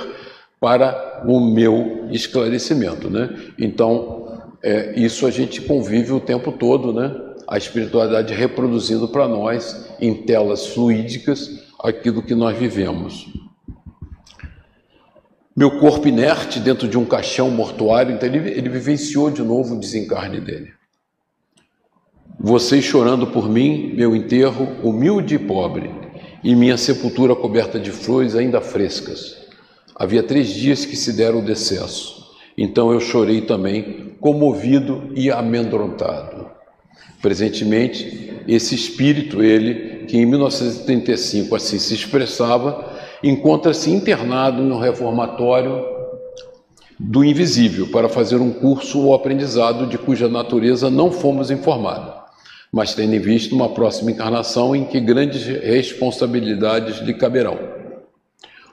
para o meu esclarecimento, né? Então, é, isso a gente convive o tempo todo, né? A espiritualidade reproduzindo para nós em telas fluídicas aquilo que nós vivemos. Meu corpo inerte dentro de um caixão mortuário, então ele, ele vivenciou de novo o desencarne dele. Vocês chorando por mim, meu enterro humilde e pobre, e minha sepultura coberta de flores ainda frescas. Havia três dias que se deram o decesso. Então eu chorei também, comovido e amedrontado. Presentemente, esse espírito, ele, que em 1935 assim se expressava, encontra-se internado no reformatório do invisível para fazer um curso ou aprendizado de cuja natureza não fomos informados, mas tendo em vista uma próxima encarnação em que grandes responsabilidades lhe caberão.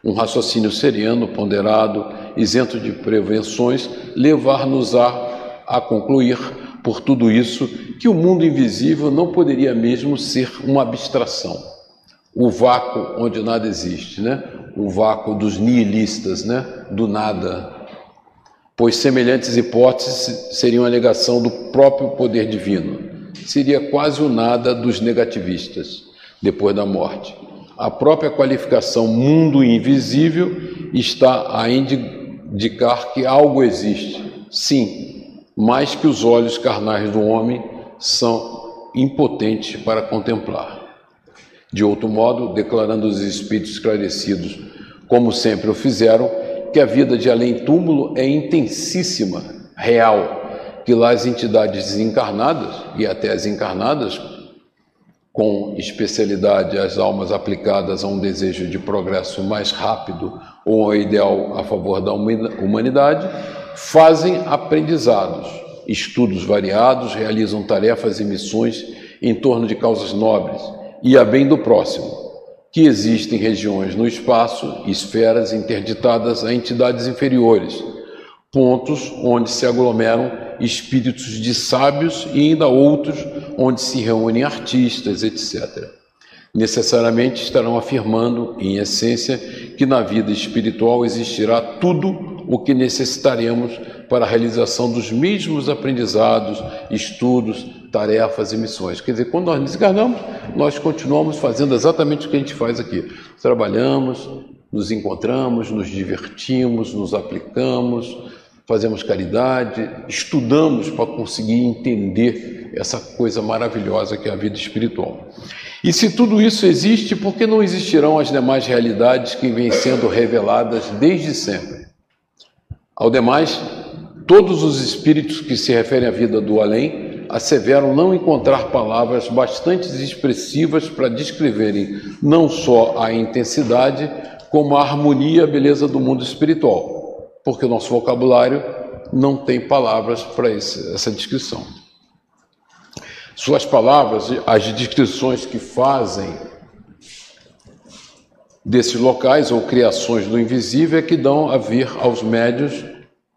Um raciocínio sereno, ponderado, isento de prevenções, levar-nos-á a concluir por tudo isso que o mundo invisível não poderia mesmo ser uma abstração. O vácuo onde nada existe, né? O vácuo dos nihilistas, né? Do nada. Pois semelhantes hipóteses seriam a alegação do próprio poder divino. Seria quase o nada dos negativistas depois da morte. A própria qualificação mundo invisível está a indicar que algo existe. Sim, mais que os olhos carnais do homem são impotentes para contemplar. De outro modo, declarando os espíritos esclarecidos, como sempre o fizeram, que a vida de além-túmulo é intensíssima, real, que lá as entidades desencarnadas e até as encarnadas, com especialidade as almas aplicadas a um desejo de progresso mais rápido ou a ideal a favor da humanidade, fazem aprendizados, estudos variados, realizam tarefas e missões em torno de causas nobres e a bem do próximo, que existem regiões no espaço, esferas interditadas a entidades inferiores, pontos onde se aglomeram espíritos de sábios e ainda outros onde se reúnem artistas, etc. Necessariamente estarão afirmando, em essência, que na vida espiritual existirá tudo o que necessitaremos para a realização dos mesmos aprendizados, estudos, tarefas e missões. Quer dizer, quando nós desencarnamos, nós continuamos fazendo exatamente o que a gente faz aqui. Trabalhamos, nos encontramos, nos divertimos, nos aplicamos, fazemos caridade, estudamos para conseguir entender essa coisa maravilhosa que é a vida espiritual. E se tudo isso existe, por que não existirão as demais realidades que vêm sendo reveladas desde sempre? Ao demais, Todos os espíritos que se referem à vida do além asseveram não encontrar palavras bastante expressivas para descreverem não só a intensidade, como a harmonia e a beleza do mundo espiritual, porque o nosso vocabulário não tem palavras para essa descrição. Suas palavras, as descrições que fazem desses locais ou criações do invisível é que dão a ver aos médios,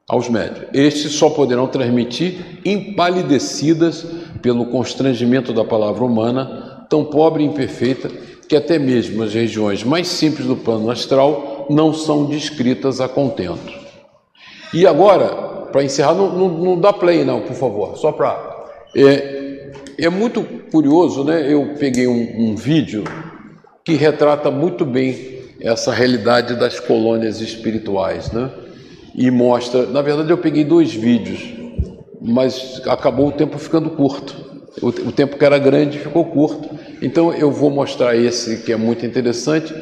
aos médios. Estes só poderão transmitir empalidecidas pelo constrangimento da palavra humana, tão pobre e imperfeita que até mesmo as regiões mais simples do plano astral não são descritas a contento. E agora, para encerrar, não, não, não, dá play não, por favor, só para... É, é muito curioso, né? Eu peguei um, um vídeo que retrata muito bem essa realidade das colônias espirituais, né? E mostra, na verdade eu peguei dois vídeos, mas acabou o tempo ficando curto. O, tempo que era grande ficou curto. Então eu vou mostrar esse que é muito interessante.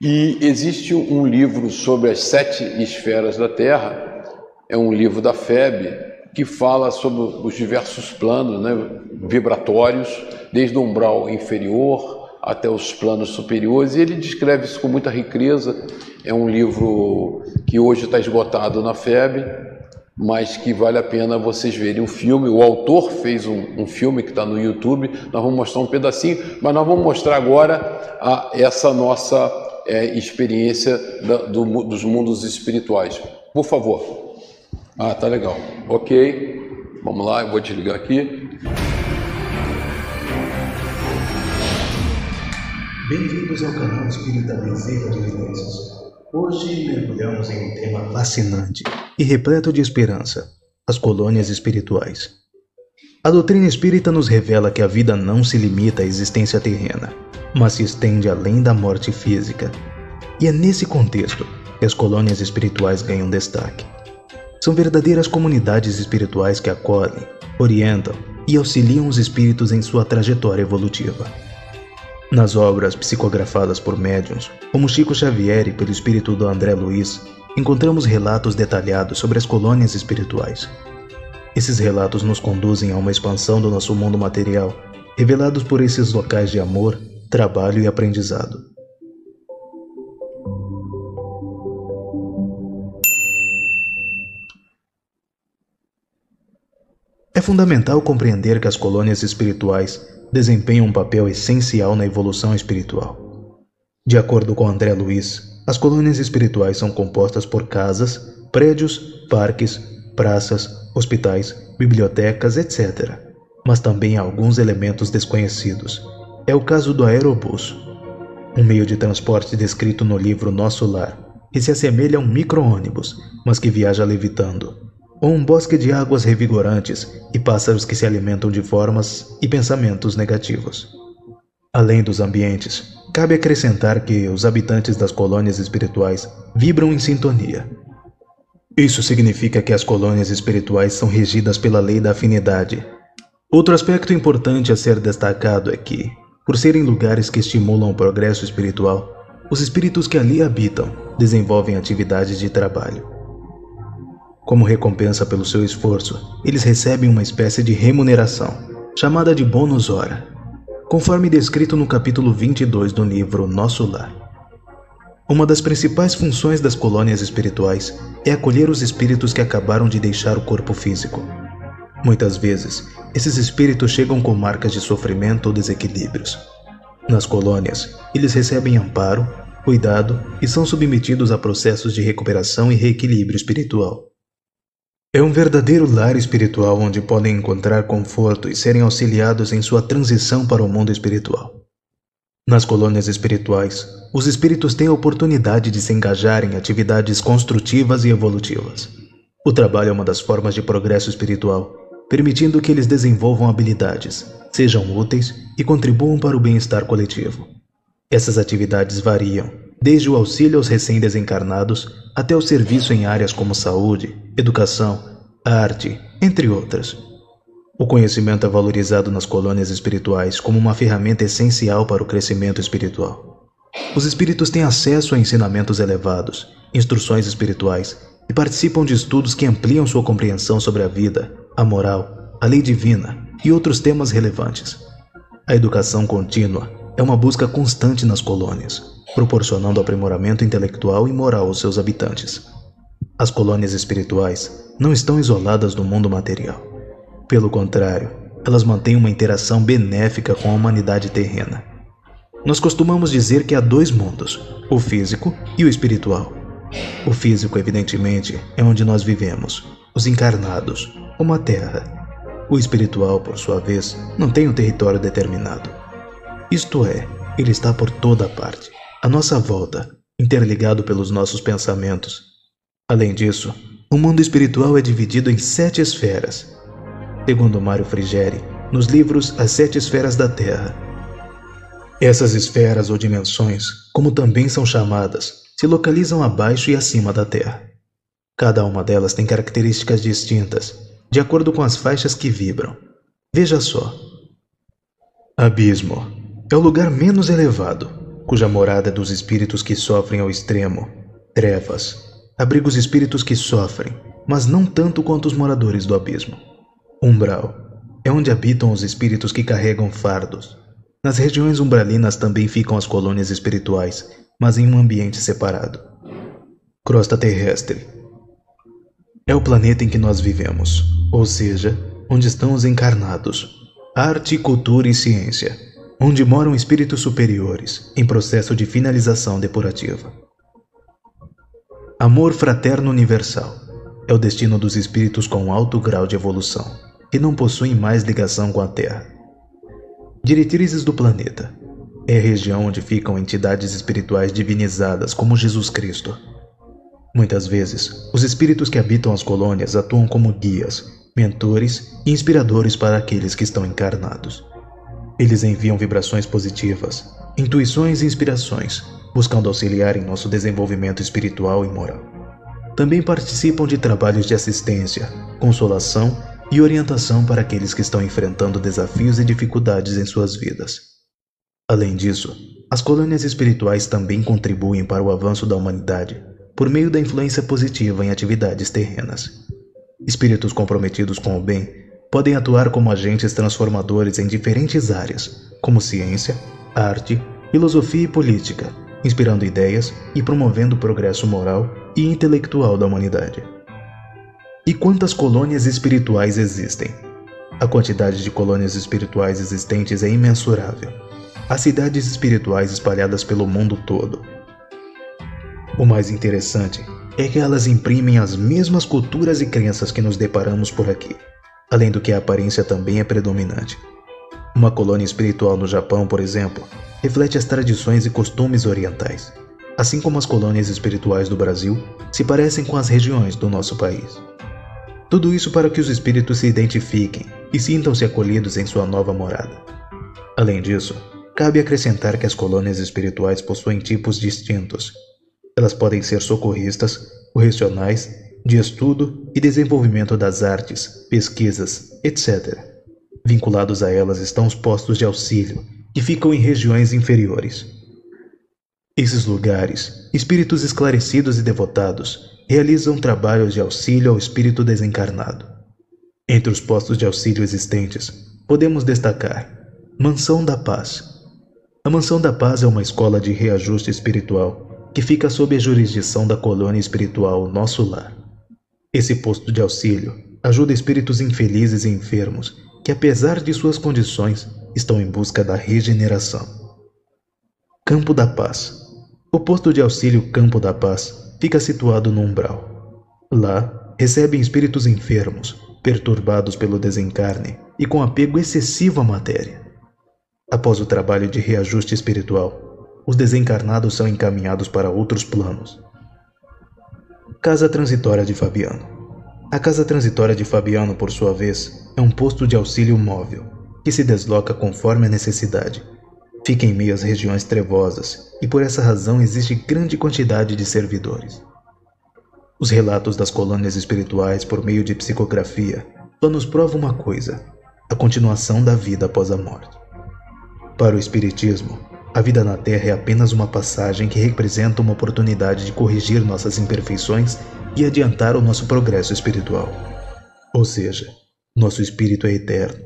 E existe um livro sobre as sete esferas da Terra, é um livro da FEB, que fala sobre os diversos planos né, vibratórios, desde o umbral inferior até os planos superiores, e ele descreve isso com muita riqueza. É um livro que hoje está esgotado na FEB, mas que vale a pena vocês verem o filme. O autor fez um, um filme que está no YouTube, nós vamos mostrar um pedacinho, mas nós vamos mostrar agora a, essa nossa é, experiência da, do, dos mundos espirituais. Por favor. Ah, tá legal. Ok. Vamos lá, eu vou desligar aqui. Bem-vindos ao canal Espírita Bezerra de Menezes. Hoje mergulhamos em um tema fascinante e repleto de esperança: as colônias espirituais. A doutrina espírita nos revela que a vida não se limita à existência terrena, mas se estende além da morte física. E é nesse contexto que as colônias espirituais ganham destaque. São verdadeiras comunidades espirituais que acolhem, orientam e auxiliam os espíritos em sua trajetória evolutiva. Nas obras psicografadas por médiuns, como Chico Xavier e pelo espírito do André Luiz, encontramos relatos detalhados sobre as colônias espirituais. Esses relatos nos conduzem a uma expansão do nosso mundo material, revelados por esses locais de amor, trabalho e aprendizado. É fundamental compreender que as colônias espirituais desempenham um papel essencial na evolução espiritual. De acordo com André Luiz, as colônias espirituais são compostas por casas, prédios, parques, praças, hospitais, bibliotecas, etc. Mas também há alguns elementos desconhecidos. É o caso do aerobus, um meio de transporte descrito no livro Nosso Lar, que se assemelha a um micro-ônibus, mas que viaja levitando ou um bosque de águas revigorantes e pássaros que se alimentam de formas e pensamentos negativos. Além dos ambientes, cabe acrescentar que os habitantes das colônias espirituais vibram em sintonia. Isso significa que as colônias espirituais são regidas pela lei da afinidade. Outro aspecto importante a ser destacado é que, por serem lugares que estimulam o progresso espiritual, os espíritos que ali habitam desenvolvem atividades de trabalho. Como recompensa pelo seu esforço, eles recebem uma espécie de remuneração, chamada de bônus hora, conforme descrito no capítulo 22 do livro Nosso Lar. Uma das principais funções das colônias espirituais é acolher os espíritos que acabaram de deixar o corpo físico. Muitas vezes, esses espíritos chegam com marcas de sofrimento ou desequilíbrios. Nas colônias, eles recebem amparo, cuidado e são submetidos a processos de recuperação e reequilíbrio espiritual. É um verdadeiro lar espiritual onde podem encontrar conforto e serem auxiliados em sua transição para o mundo espiritual. Nas colônias espirituais, os espíritos têm a oportunidade de se engajar em atividades construtivas e evolutivas. O trabalho é uma das formas de progresso espiritual, permitindo que eles desenvolvam habilidades, sejam úteis e contribuam para o bem-estar coletivo. Essas atividades variam, desde o auxílio aos recém-desencarnados até o serviço em áreas como saúde, educação, arte, entre outras. O conhecimento é valorizado nas colônias espirituais como uma ferramenta essencial para o crescimento espiritual. Os espíritos têm acesso a ensinamentos elevados, instruções espirituais e participam de estudos que ampliam sua compreensão sobre a vida, a moral, a lei divina e outros temas relevantes. A educação contínua é uma busca constante nas colônias, proporcionando aprimoramento intelectual e moral aos seus habitantes. As colônias espirituais não estão isoladas do mundo material. Pelo contrário, elas mantêm uma interação benéfica com a humanidade terrena. Nós costumamos dizer que há dois mundos, o físico e o espiritual. O físico, evidentemente, é onde nós vivemos, os encarnados, como a Terra. O espiritual, por sua vez, não tem um território determinado. Isto é, ele está por toda parte, à nossa volta, interligado pelos nossos pensamentos. Além disso, o mundo espiritual é dividido em sete esferas. Segundo Mário Frigeri, nos livros As Sete Esferas da Terra. Essas esferas ou dimensões, como também são chamadas, se localizam abaixo e acima da Terra. Cada uma delas tem características distintas, de acordo com as faixas que vibram. Veja só. Abismo é o lugar menos elevado, cuja morada é dos espíritos que sofrem ao extremo. Trevas abriga os espíritos que sofrem, mas não tanto quanto os moradores do abismo. Umbral é onde habitam os espíritos que carregam fardos. Nas regiões umbralinas também ficam as colônias espirituais, mas em um ambiente separado. Crosta terrestre é o planeta em que nós vivemos, ou seja, onde estão os encarnados. Arte, cultura e ciência, onde moram espíritos superiores em processo de finalização depurativa. Amor fraterno universal é o destino dos espíritos com alto grau de evolução, que não possuem mais ligação com a Terra. Diretrizes do planeta é a região onde ficam entidades espirituais divinizadas como Jesus Cristo. Muitas vezes, os espíritos que habitam as colônias atuam como guias, mentores e inspiradores para aqueles que estão encarnados. Eles enviam vibrações positivas, intuições e inspirações, buscando auxiliar em nosso desenvolvimento espiritual e moral. Também participam de trabalhos de assistência, consolação e orientação para aqueles que estão enfrentando desafios e dificuldades em suas vidas. Além disso, as colônias espirituais também contribuem para o avanço da humanidade por meio da influência positiva em atividades terrenas. Espíritos comprometidos com o bem podem atuar como agentes transformadores em diferentes áreas, como ciência, arte, filosofia e política, inspirando ideias e promovendo o progresso moral e intelectual da humanidade. E quantas colônias espirituais existem? A quantidade de colônias espirituais existentes é imensurável as cidades espirituais espalhadas pelo mundo todo. O mais interessante é que elas imprimem as mesmas culturas e crenças que nos deparamos por aqui, além do que a aparência também é predominante. Uma colônia espiritual no Japão, por exemplo, reflete as tradições e costumes orientais, assim como as colônias espirituais do Brasil se parecem com as regiões do nosso país. Tudo isso para que os espíritos se identifiquem e sintam-se acolhidos em sua nova morada. Além disso, Cabe acrescentar que as colônias espirituais possuem tipos distintos. Elas podem ser socorristas, correcionais, de estudo e desenvolvimento das artes, pesquisas, etc. Vinculados a elas estão os postos de auxílio, que ficam em regiões inferiores. Esses lugares, espíritos esclarecidos e devotados, realizam trabalhos de auxílio ao espírito desencarnado. Entre os postos de auxílio existentes, podemos destacar Mansão da Paz, a Mansão da Paz é uma escola de reajuste espiritual que fica sob a jurisdição da colônia espiritual Nosso Lar. Esse posto de auxílio ajuda espíritos infelizes e enfermos que, apesar de suas condições, estão em busca da regeneração. Campo da Paz O posto de auxílio Campo da Paz fica situado no umbral. Lá, recebem espíritos enfermos, perturbados pelo desencarne e com apego excessivo à matéria. Após o trabalho de reajuste espiritual, os desencarnados são encaminhados para outros planos. Casa Transitória de Fabiano A Casa Transitória de Fabiano, por sua vez, é um posto de auxílio móvel, que se desloca conforme a necessidade. Fica em meio às regiões trevosas e por essa razão existe grande quantidade de servidores. Os relatos das colônias espirituais por meio de psicografia só nos provam uma coisa: a continuação da vida após a morte. Para o Espiritismo, a vida na Terra é apenas uma passagem que representa uma oportunidade de corrigir nossas imperfeições e adiantar o nosso progresso espiritual. Ou seja, nosso espírito é eterno.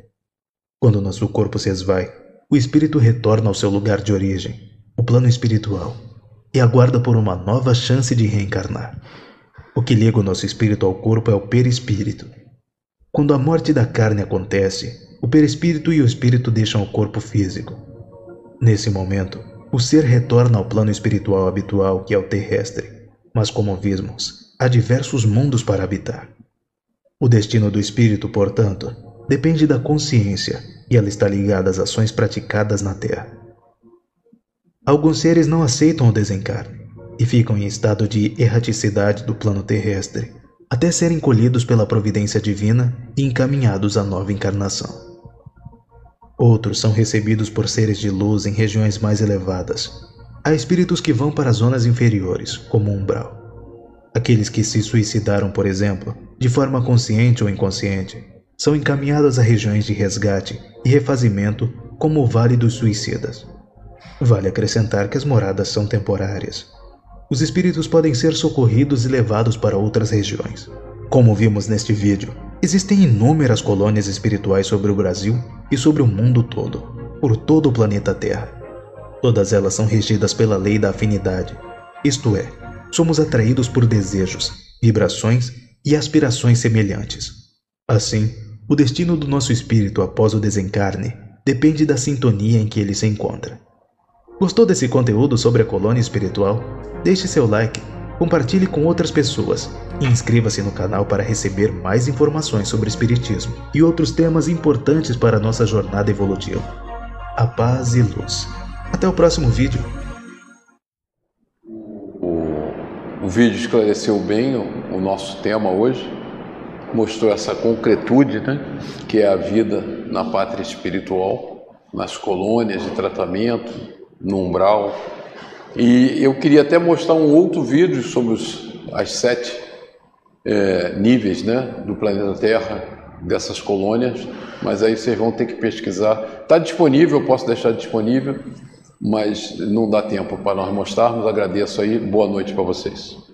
Quando nosso corpo se esvai, o espírito retorna ao seu lugar de origem, o plano espiritual, e aguarda por uma nova chance de reencarnar. O que liga o nosso espírito ao corpo é o perispírito. Quando a morte da carne acontece, o perispírito e o espírito deixam o corpo físico. Nesse momento, o ser retorna ao plano espiritual habitual, que é o terrestre, mas como vimos, há diversos mundos para habitar. O destino do espírito, portanto, depende da consciência e ela está ligada às ações praticadas na Terra. Alguns seres não aceitam o desencarne e ficam em estado de erraticidade do plano terrestre, até serem colhidos pela providência divina e encaminhados à nova encarnação. Outros são recebidos por seres de luz em regiões mais elevadas. Há espíritos que vão para zonas inferiores, como umbral. Aqueles que se suicidaram, por exemplo, de forma consciente ou inconsciente, são encaminhados a regiões de resgate e refazimento, como o Vale dos Suicidas. Vale acrescentar que as moradas são temporárias. Os espíritos podem ser socorridos e levados para outras regiões. Como vimos neste vídeo, existem inúmeras colônias espirituais sobre o Brasil e sobre o mundo todo, por todo o planeta Terra. Todas elas são regidas pela lei da afinidade, isto é, somos atraídos por desejos, vibrações e aspirações semelhantes. Assim, o destino do nosso espírito após o desencarne depende da sintonia em que ele se encontra. Gostou desse conteúdo sobre a colônia espiritual? Deixe seu like, compartilhe com outras pessoas e inscreva-se no canal para receber mais informações sobre Espiritismo e outros temas importantes para a nossa jornada evolutiva. A paz e luz. Até o próximo vídeo. O, o vídeo esclareceu bem o, o nosso tema hoje, mostrou essa concretude, né, que é a vida na pátria espiritual, nas colônias de tratamento, no umbral. E eu queria até mostrar um outro vídeo sobre os, as sete é, níveis né, do planeta Terra, dessas colônias, mas aí vocês vão ter que pesquisar. Está disponível, posso deixar disponível, mas não dá tempo para nós mostrarmos. Agradeço aí, boa noite para vocês.